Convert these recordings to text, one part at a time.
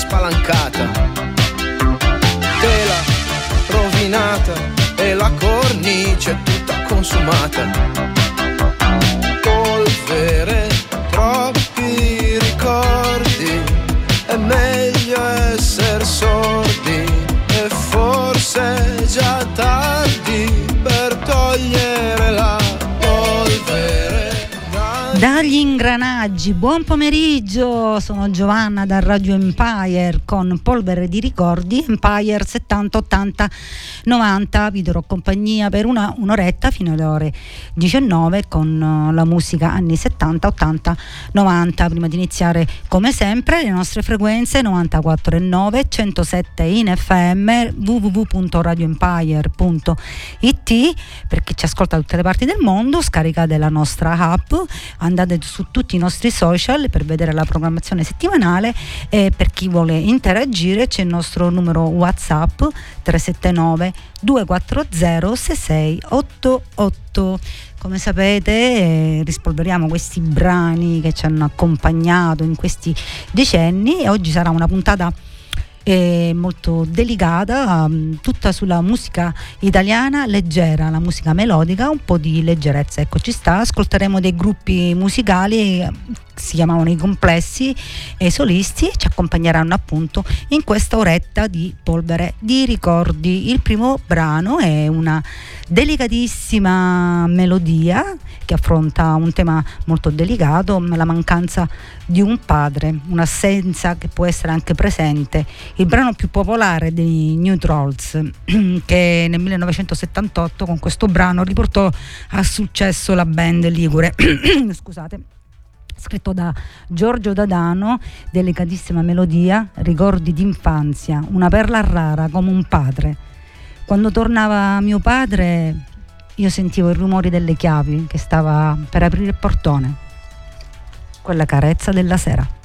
spalancata, tela rovinata e la cornice tutta consumata. Polvere, troppi ricordi, è meglio essere sordi e forse già tardi per togliere la dagli ingranaggi, buon pomeriggio, sono Giovanna da Radio Empire con Polvere di Ricordi, Empire 70, 80, 90, vi darò compagnia per una, un'oretta fino alle ore 19 con uh, la musica anni 70, 80, 90, prima di iniziare come sempre le nostre frequenze 94 e 9, 107 in FM, www.radioempire.it per chi ci ascolta da tutte le parti del mondo, scaricate la nostra app, andate su tutti i nostri social per vedere la programmazione settimanale e per chi vuole interagire c'è il nostro numero WhatsApp 379 240 6688 come sapete eh, rispolveriamo questi brani che ci hanno accompagnato in questi decenni. E oggi sarà una puntata è molto delicata, um, tutta sulla musica italiana leggera, la musica melodica, un po' di leggerezza. Ecco, ci sta, ascolteremo dei gruppi musicali si chiamavano i complessi e i solisti ci accompagneranno appunto in questa oretta di polvere di ricordi. Il primo brano è una delicatissima melodia che affronta un tema molto delicato, la mancanza di un padre, un'assenza che può essere anche presente. Il brano più popolare dei New Trolls che nel 1978 con questo brano riportò a successo la band Ligure. Scusate scritto da Giorgio Dadano, delicatissima melodia, ricordi d'infanzia, una perla rara come un padre. Quando tornava mio padre io sentivo i rumori delle chiavi che stava per aprire il portone, quella carezza della sera.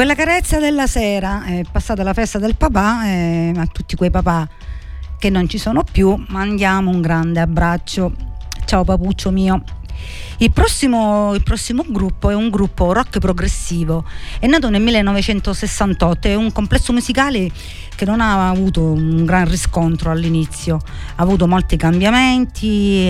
Quella carezza della sera è passata la festa del papà, eh, a tutti quei papà che non ci sono più, mandiamo un grande abbraccio. Ciao papuccio mio. Il prossimo, il prossimo, gruppo è un gruppo rock progressivo, è nato nel 1968, è un complesso musicale che non ha avuto un gran riscontro all'inizio, ha avuto molti cambiamenti,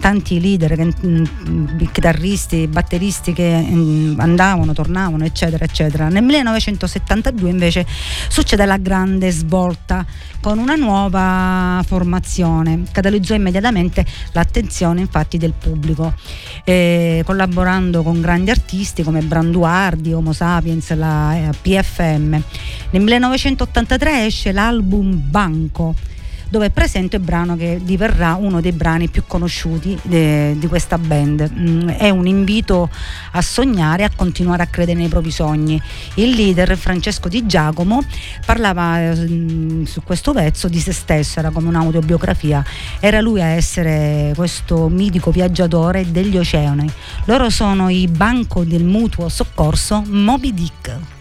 tanti leader, mm, chitarristi, batteristi che mm, andavano, tornavano, eccetera, eccetera. Nel 1972 invece succede la grande svolta con una nuova formazione, catalizzò immediatamente l'attenzione infatti del pubblico, eh, collaborando con grandi artisti come Branduardi, Homo Sapiens, la eh, PFM. Nel 1982 1983 esce l'album Banco dove è presente il brano che diverrà uno dei brani più conosciuti de, di questa band. Mm, è un invito a sognare a continuare a credere nei propri sogni. Il leader Francesco Di Giacomo parlava mm, su questo pezzo di se stesso, era come un'autobiografia. Era lui a essere questo mitico viaggiatore degli oceani. Loro sono i banco del mutuo soccorso Moby Dick.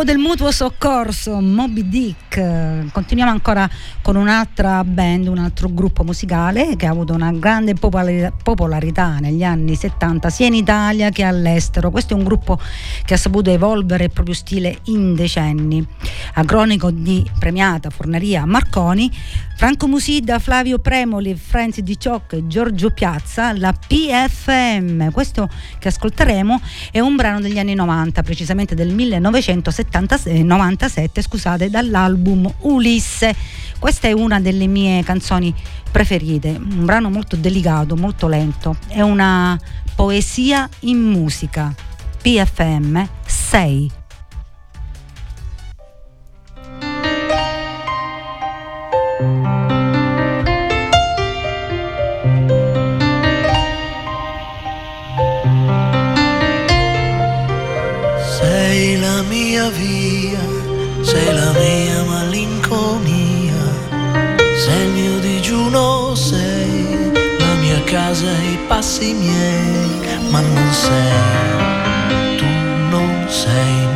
Amico del mutuo soccorso, Moby Dick. Continuiamo ancora con un'altra band, un altro gruppo musicale che ha avuto una grande popolarità negli anni 70 sia in Italia che all'estero. Questo è un gruppo che ha saputo evolvere il proprio stile in decenni. A cronico di premiata Forneria Marconi, Franco Musidda, Flavio Premoli, Franzi Di Ciocca e Giorgio Piazza, la PFM. Questo che ascolteremo è un brano degli anni 90, precisamente del 1900 1997 scusate, dall'album Ulisse. Questa è una delle mie canzoni preferite, un brano molto delicato, molto lento, è una poesia in musica. PFM 6 mia via, sei la mia malinconia, sei il mio digiuno, sei la mia casa e i passi miei, ma non sei, tu non sei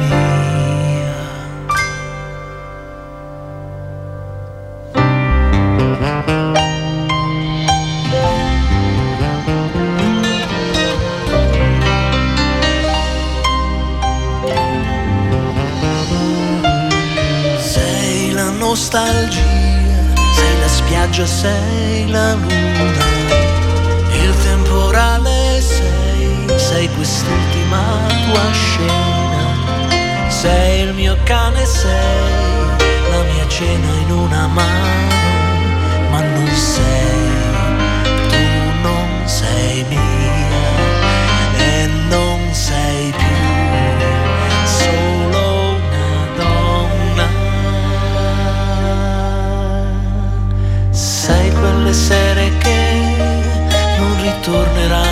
nostalgia, sei la spiaggia, sei la luna, il temporale sei, sei quest'ultima tua scena, sei il mio cane, sei la mia cena in una mano, ma non sei, sere che non ritorneranno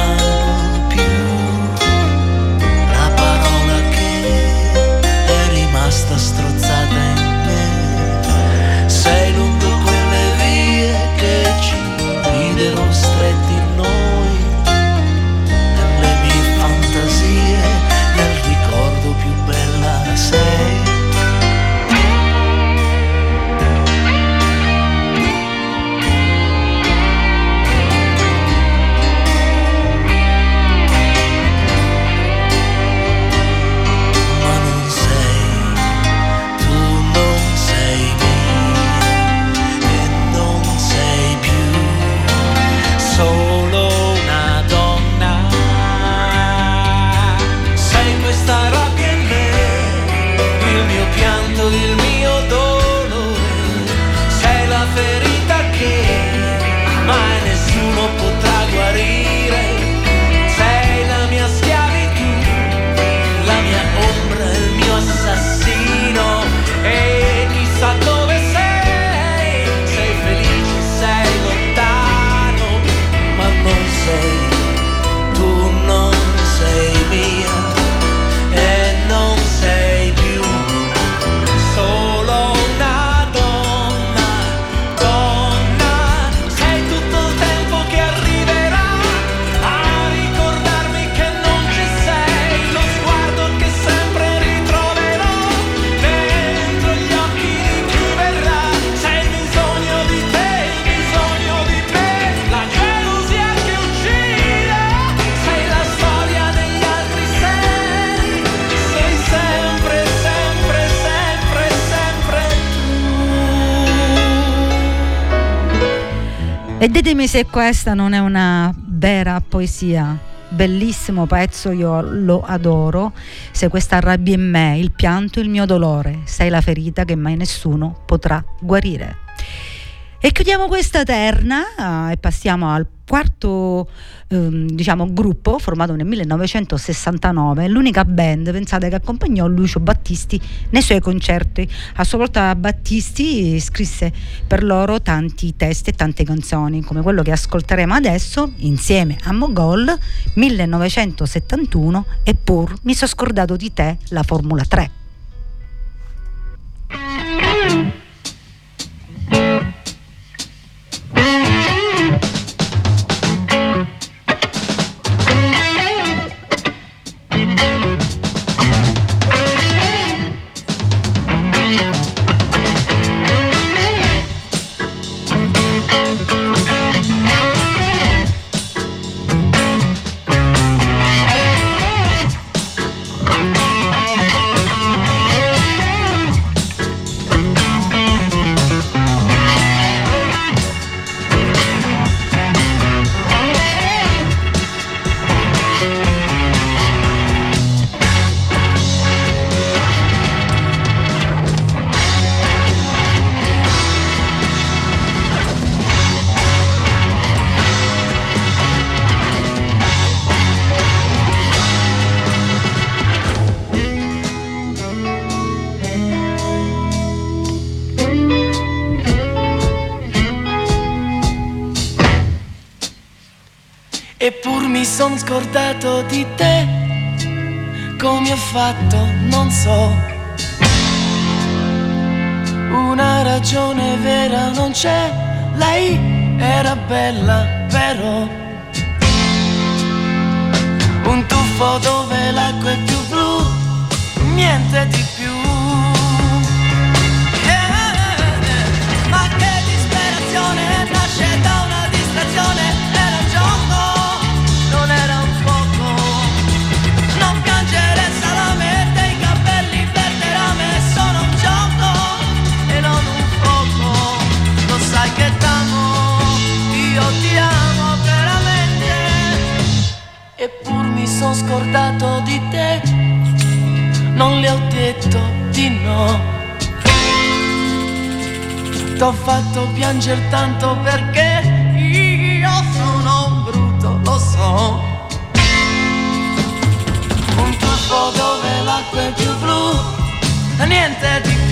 E ditemi se questa non è una vera poesia. Bellissimo pezzo, io lo adoro. Se questa rabbia in me, il pianto, il mio dolore, sei la ferita che mai nessuno potrà guarire. E chiudiamo questa terna eh, e passiamo al quarto ehm, diciamo, gruppo formato nel 1969, l'unica band pensate che accompagnò Lucio Battisti nei suoi concerti. A sua volta Battisti scrisse per loro tanti testi e tante canzoni, come quello che ascolteremo adesso insieme a Mogol 1971 e mi sono scordato di te la Formula 3. Eppur mi son scordato di te, come ho fatto non so. Una ragione vera non c'è, lei era bella però. Un tuffo dove l'acqua è più blu, niente di sono scordato di te, non le ho detto di no. T'ho fatto piangere tanto perché io sono brutto, lo so. Un tuffo dove l'acqua è più blu, niente di più.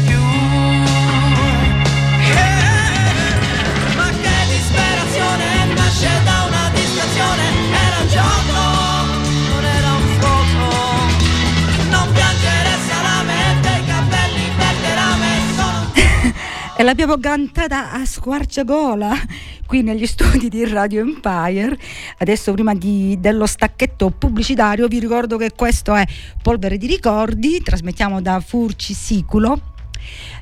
e l'abbiamo cantata a squarciagola qui negli studi di Radio Empire. Adesso prima di, dello stacchetto pubblicitario vi ricordo che questo è Polvere di Ricordi, trasmettiamo da Furci Siculo.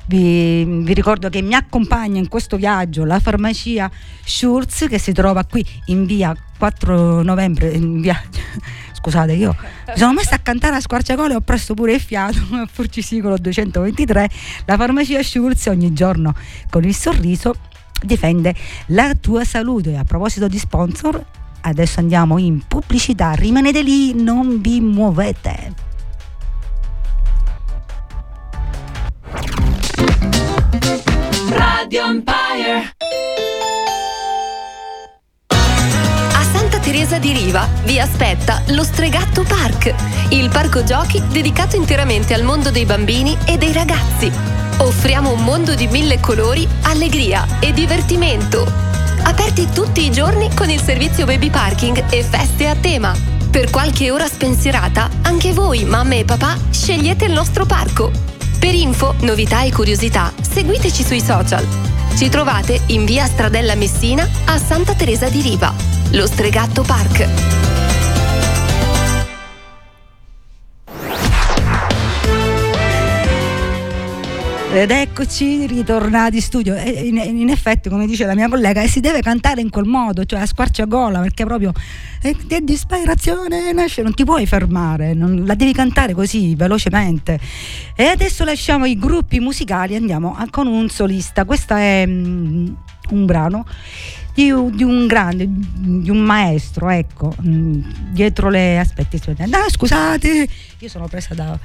Vi, vi, ricordo che mi accompagna in questo viaggio la farmacia Schurz che si trova qui in via 4 novembre, in via scusate, io mi sono messa a cantare a squarciagole e ho preso pure il fiato a Furcisicolo 223, la farmacia Schulz ogni giorno con il sorriso difende la tua salute. A proposito di sponsor, adesso andiamo in pubblicità, rimanete lì, non vi muovete. Radio Empire Teresa di Riva vi aspetta lo Stregatto Park, il parco giochi dedicato interamente al mondo dei bambini e dei ragazzi. Offriamo un mondo di mille colori, allegria e divertimento. Aperti tutti i giorni con il servizio baby parking e feste a tema. Per qualche ora spensierata, anche voi, mamme e papà, scegliete il nostro parco. Per info, novità e curiosità, seguiteci sui social. Ci trovate in via Stradella Messina a Santa Teresa di Riva. Lo Stregatto Park. Ed eccoci ritornati in studio. In, in, effetti, come dice la mia collega, si deve cantare in quel modo, cioè a squarciagola, perché proprio è, è disperazione, nasce, non ti puoi fermare, non, la devi cantare così velocemente. E adesso lasciamo i gruppi musicali, andiamo a, con un solista. Questo è um, un brano di, di, un grande, di un maestro, ecco, mm, dietro le aspetti. No, scusate, io sono presa da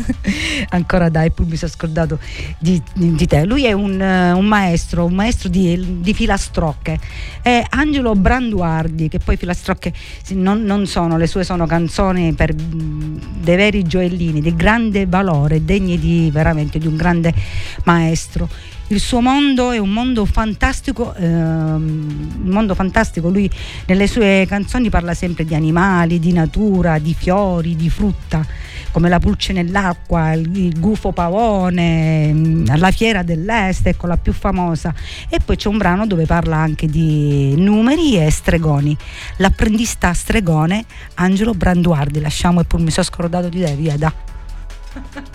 ancora dai, poi mi sono scordato di, di, te. Lui è un, un, maestro, un maestro di, di filastrocche. È Angelo Branduardi, che poi filastrocche non, non sono, le sue sono canzoni per mm, dei veri gioiellini, di grande valore, degni di veramente di un grande maestro. Il suo mondo è un mondo fantastico, ehm, un mondo fantastico, lui nelle sue canzoni parla sempre di animali, di natura, di fiori, di frutta come la pulce nell'acqua, il, gufo pavone, mm, la fiera dell'est, ecco la più famosa. E poi c'è un brano dove parla anche di numeri e stregoni. L'apprendista stregone Angelo Branduardi, lasciamo e poi mi sono scordato di te, via da.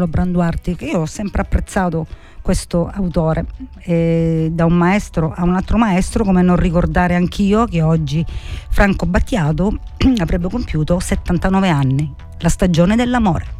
Angelo Branduarti, che io ho sempre apprezzato questo autore, eh, da un maestro a un altro maestro, come non ricordare anch'io che oggi Franco Battiato avrebbe compiuto 79 anni, la stagione dell'amore.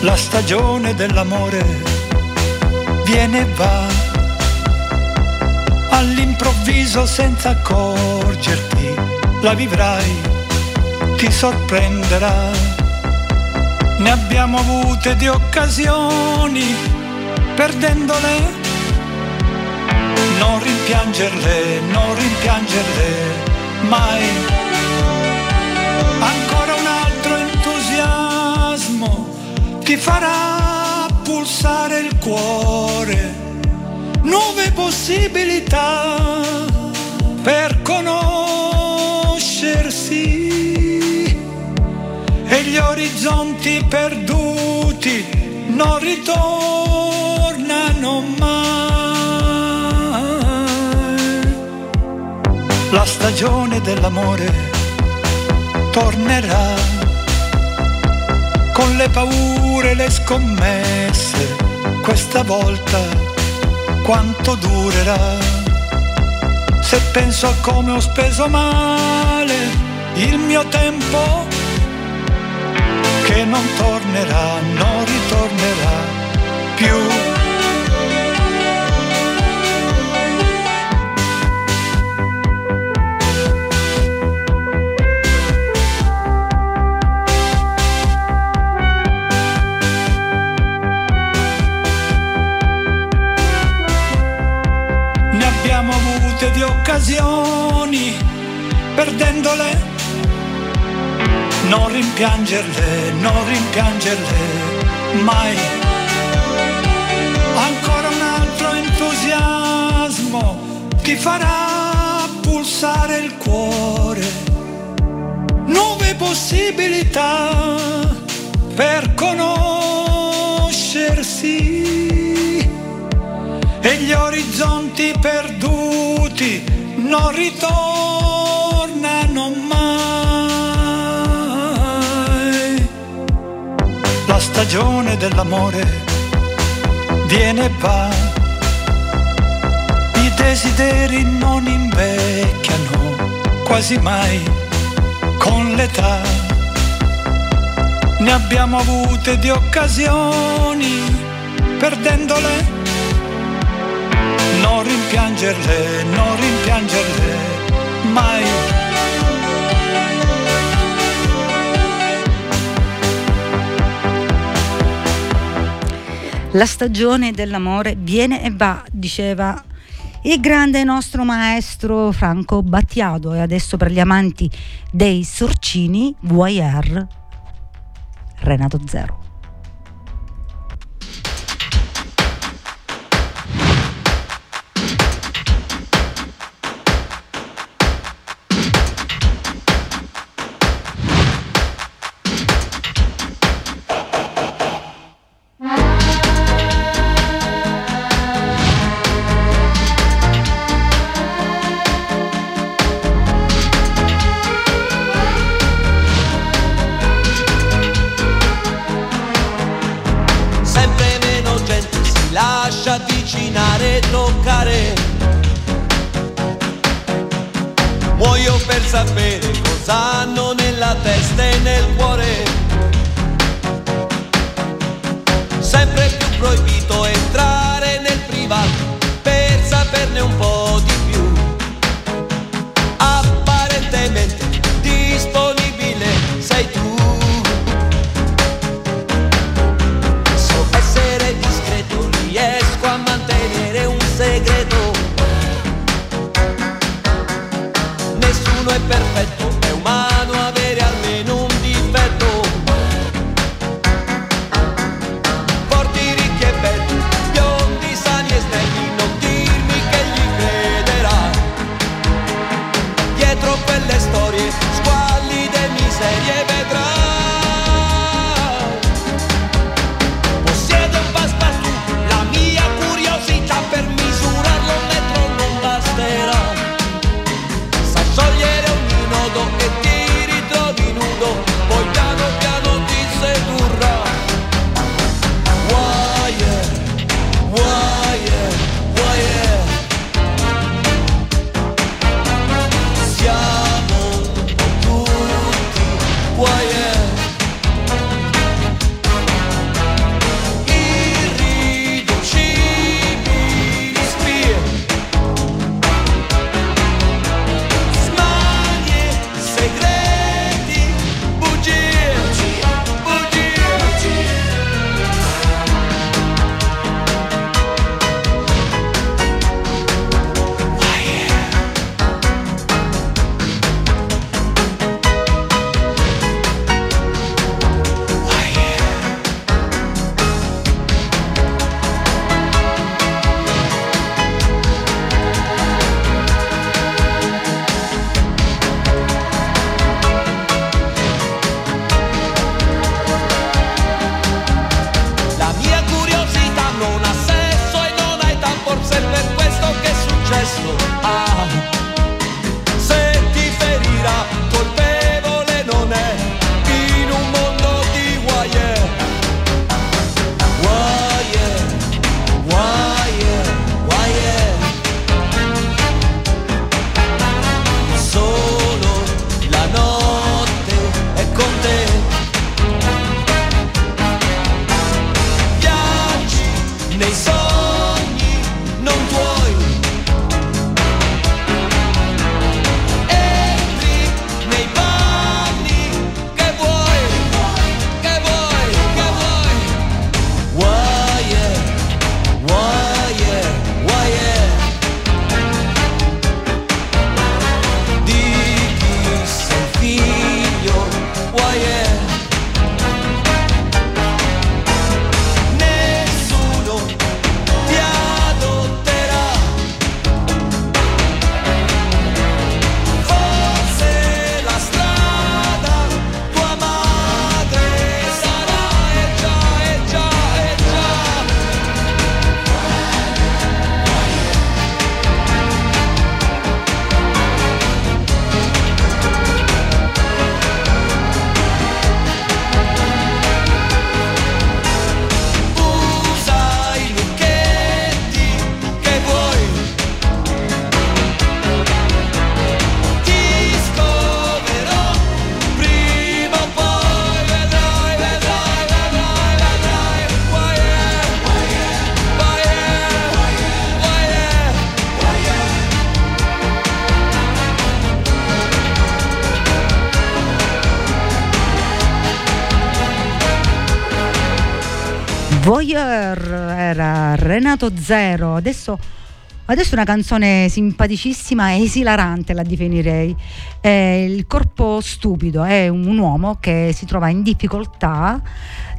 la stagione dell'amore viene e va. All'improvviso senza accorgerti la vivrai ti sorprenderà. Ne abbiamo avute di occasioni perdendole. Non rimpiangerle non rimpiangerle mai ti farà pulsare il cuore, nuove possibilità per conoscersi. E gli orizzonti perduti non ritornano mai. La stagione dell'amore tornerà con le paure, le scommesse, questa volta quanto durerà? Se penso a come ho speso male il mio tempo, che non tornerà, non ritornerà più. Di occasioni, perdendole. Non rimpiangerle, non rimpiangerle mai. Ancora un altro entusiasmo ti farà pulsare il cuore. Nuove possibilità per conoscersi e gli orizzonti perduti non ritornano mai. La stagione dell'amore viene e va, i desideri non invecchiano quasi mai con l'età. Ne abbiamo avute di occasioni, perdendole non rimpiangerle, non rimpiangerle mai. La stagione dell'amore viene e va, diceva il grande nostro maestro Franco Battiato e adesso per gli amanti dei sorcini Voyeur Renato Zero. Renato Zero, adesso, adesso una canzone simpaticissima e esilarante la definirei. È il corpo stupido è un uomo che si trova in difficoltà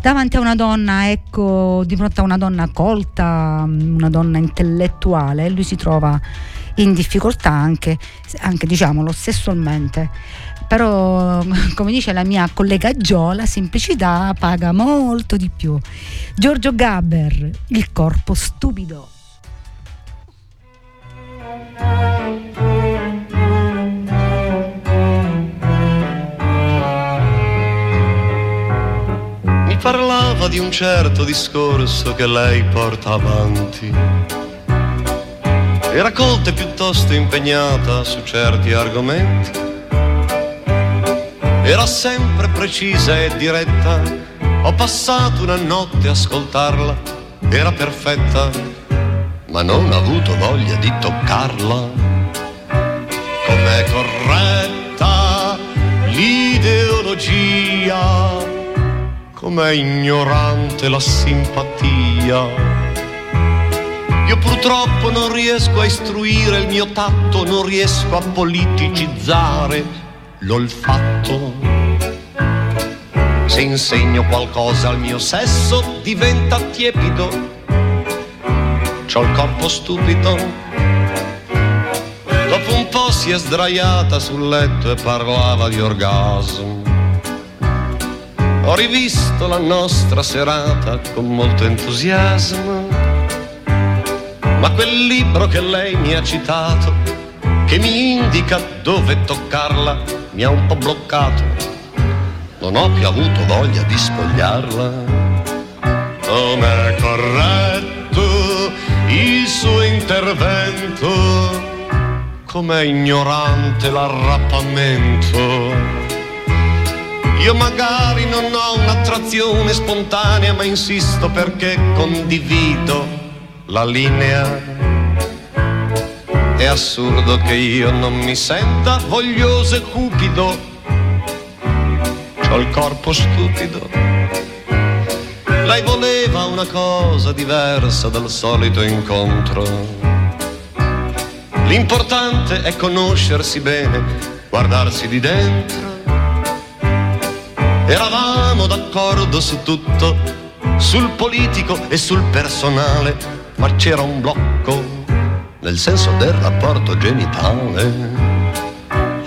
davanti a una donna, ecco, di fronte a una donna colta, una donna intellettuale, lui si trova in difficoltà anche, anche diciamolo, sessualmente però come dice la mia collega Gio la semplicità paga molto di più. Giorgio Gabber il corpo stupido. Mi parlava di un certo discorso che lei porta avanti. Era colta e piuttosto impegnata su certi argomenti era sempre precisa e diretta. Ho passato una notte a ascoltarla, era perfetta, ma non ho avuto voglia di toccarla. Com'è corretta l'ideologia, com'è ignorante la simpatia. Io purtroppo non riesco a istruire il mio tatto, non riesco a politicizzare l'olfatto. Se insegno qualcosa al mio sesso diventa tiepido. C'ho il corpo stupido. Dopo un po' si è sdraiata sul letto e parlava di orgasmo. Ho rivisto la nostra serata con molto entusiasmo. Ma quel libro che lei mi ha citato, che mi indica dove toccarla, mi ha un po' bloccato, non ho più avuto voglia di spogliarla. Com'è corretto il suo intervento, com'è ignorante l'arrappamento. Io magari non ho un'attrazione spontanea, ma insisto perché condivido la linea è assurdo che io non mi senta voglioso e cupido. C'ho il corpo stupido. Lei voleva una cosa diversa dal solito incontro. L'importante è conoscersi bene, guardarsi di dentro. Eravamo d'accordo su tutto, sul politico e sul personale, ma c'era un blocco nel senso del rapporto genitale.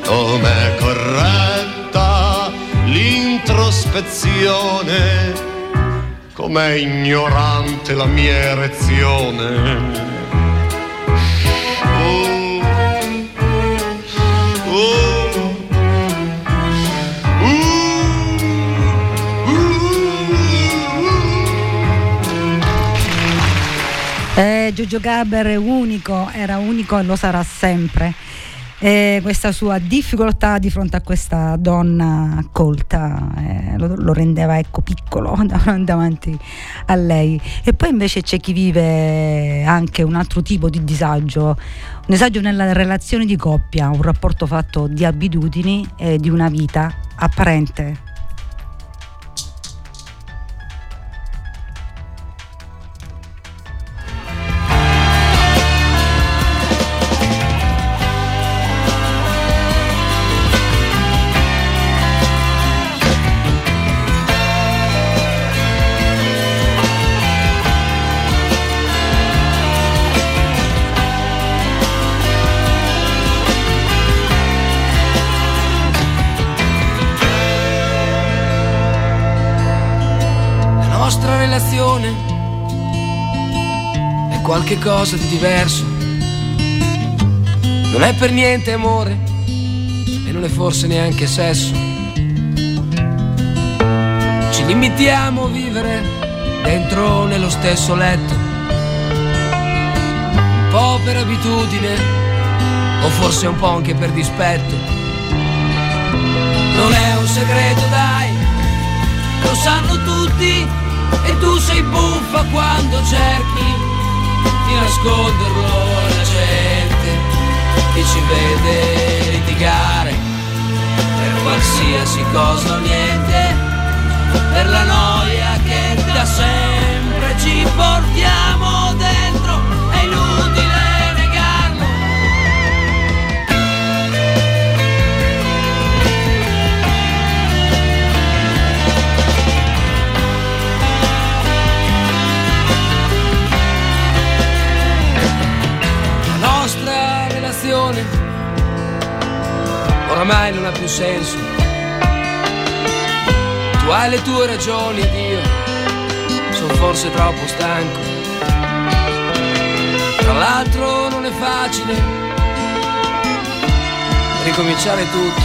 Com'è corretta l'introspezione, com'è ignorante la mia erezione. Eh, Giorgio Gaber è unico, era unico e lo sarà sempre. E questa sua difficoltà di fronte a questa donna colta eh, lo, lo, rendeva ecco, piccolo davanti a lei. E poi invece c'è chi vive anche un altro tipo di disagio, un disagio nella relazione di coppia, un rapporto fatto di abitudini e di una vita apparente qualche cosa di diverso. Non è per niente amore e non è forse neanche sesso. Ci limitiamo a vivere dentro nello stesso letto. Un po' per abitudine o forse un po' anche per dispetto. Non è un segreto, dai, lo sanno tutti e tu sei buffa quando cerchi nasconderlo alla gente che ci vede litigare per qualsiasi cosa o niente, per la noia che da sempre più senso. Tu hai le tue ragioni ed io sono forse troppo stanco. Tra l'altro non è facile ricominciare tutto.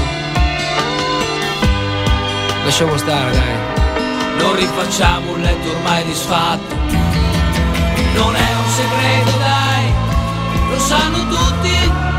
Lasciamo stare, dai. Non rifacciamo un letto ormai disfatto. Non è un segreto, dai. Lo sanno tutti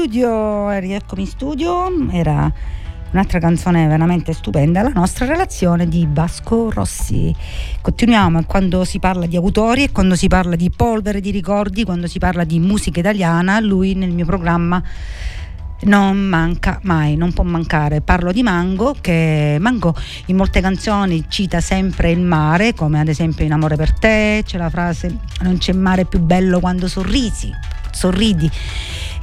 studio, rieccomi in studio, era un'altra canzone veramente stupenda, la nostra relazione di Vasco Rossi. Continuiamo quando si parla di autori e quando si parla di polvere di ricordi, quando si parla di musica italiana, lui nel mio programma non manca mai, non può mancare. Parlo di Mango, che Mango in molte canzoni cita sempre il mare, come ad esempio In amore per te, c'è la frase non c'è mare più bello quando sorrisi, sorridi.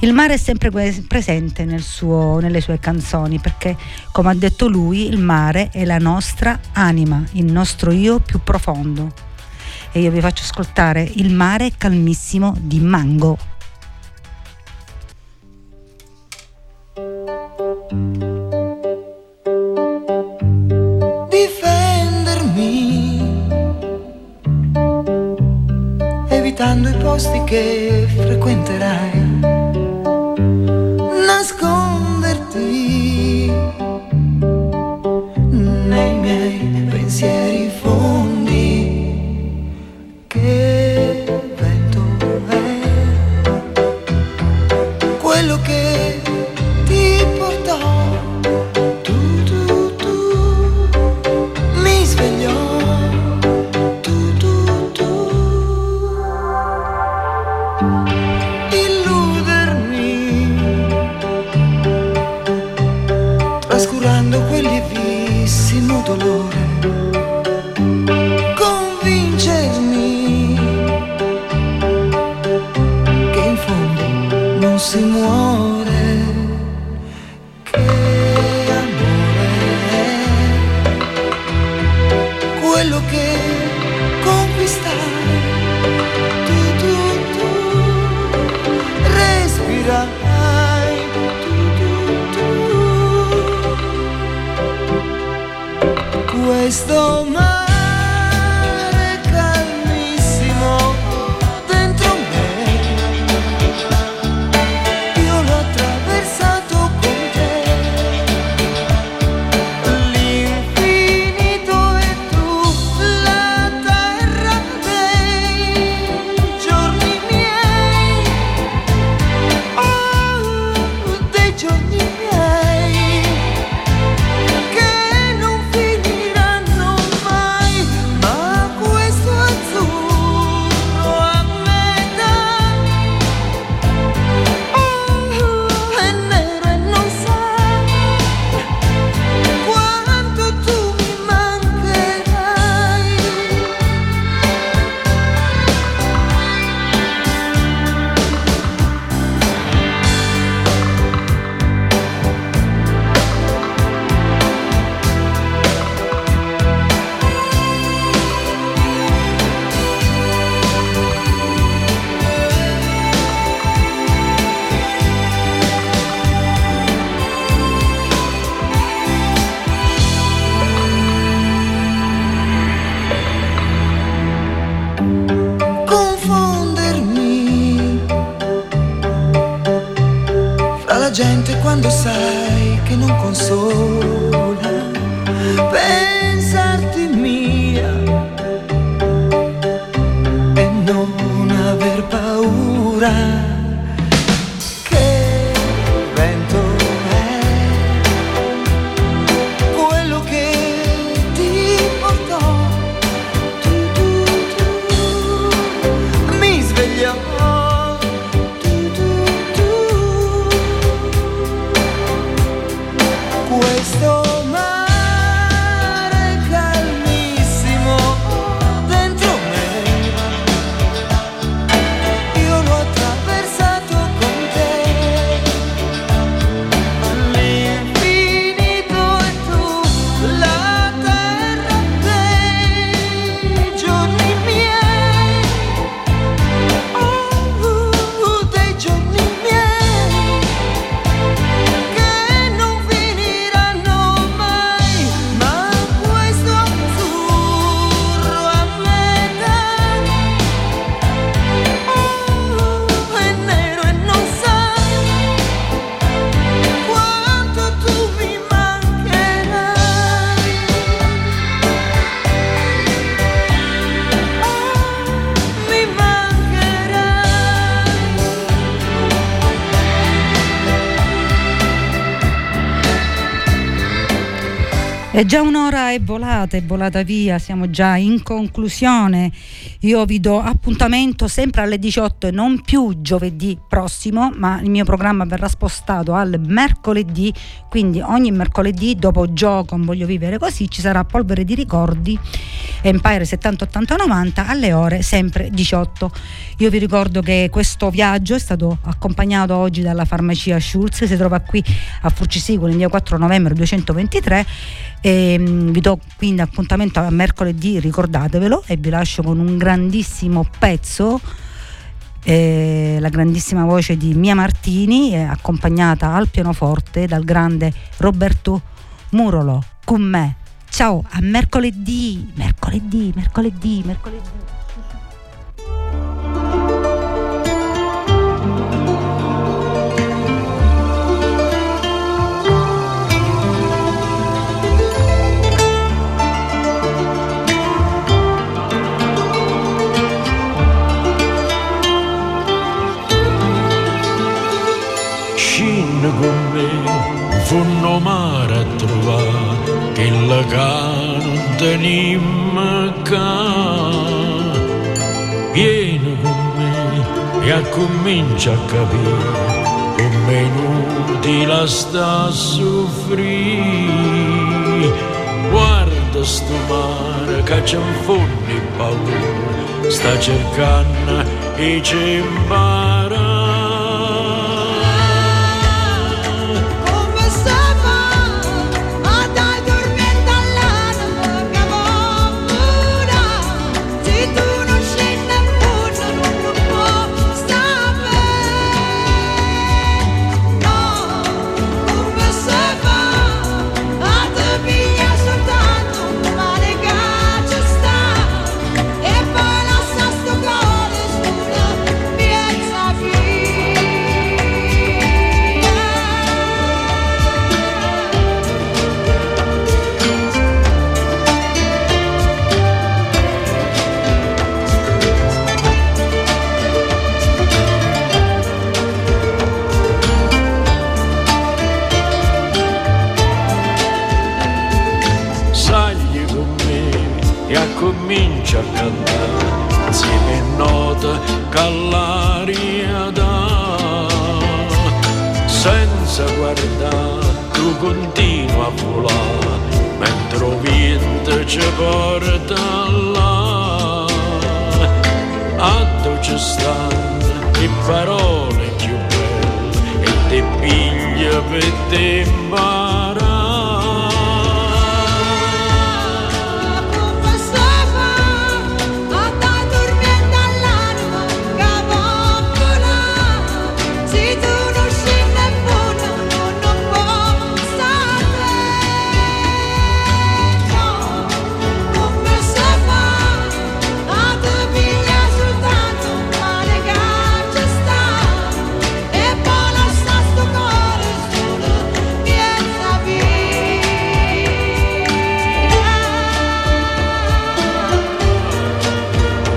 Il mare è sempre presente nel suo- nelle sue canzoni perché, come ha detto lui, il mare è la nostra anima, il nostro io più profondo. E io vi faccio ascoltare Il mare calmissimo di Mango. Tu questo mare procurar È già un'ora è volata, è volata via, siamo già in conclusione. Io vi do appuntamento sempre alle 18 e non più giovedì prossimo, ma il mio programma verrà spostato al mercoledì, quindi ogni mercoledì dopo gioco Voglio vivere così ci sarà Polvere di ricordi Empire 70 80 90 alle ore sempre 18. Io vi ricordo che questo viaggio è stato accompagnato oggi dalla farmacia Schulz, si trova qui a Furcisicolo in via 4 novembre 223 e, um, vi do quindi appuntamento a mercoledì, ricordatevelo, e vi lascio con un grandissimo pezzo. Eh, la grandissima voce di Mia Martini, eh, accompagnata al pianoforte dal grande Roberto Murolo con me. Ciao, a mercoledì, mercoledì, mercoledì, mercoledì. Tenim ca vieni con me e comincia a capire come inutile sta a soffrire. Guarda sto mare che c'è un fondo paura sta cercando e ci impara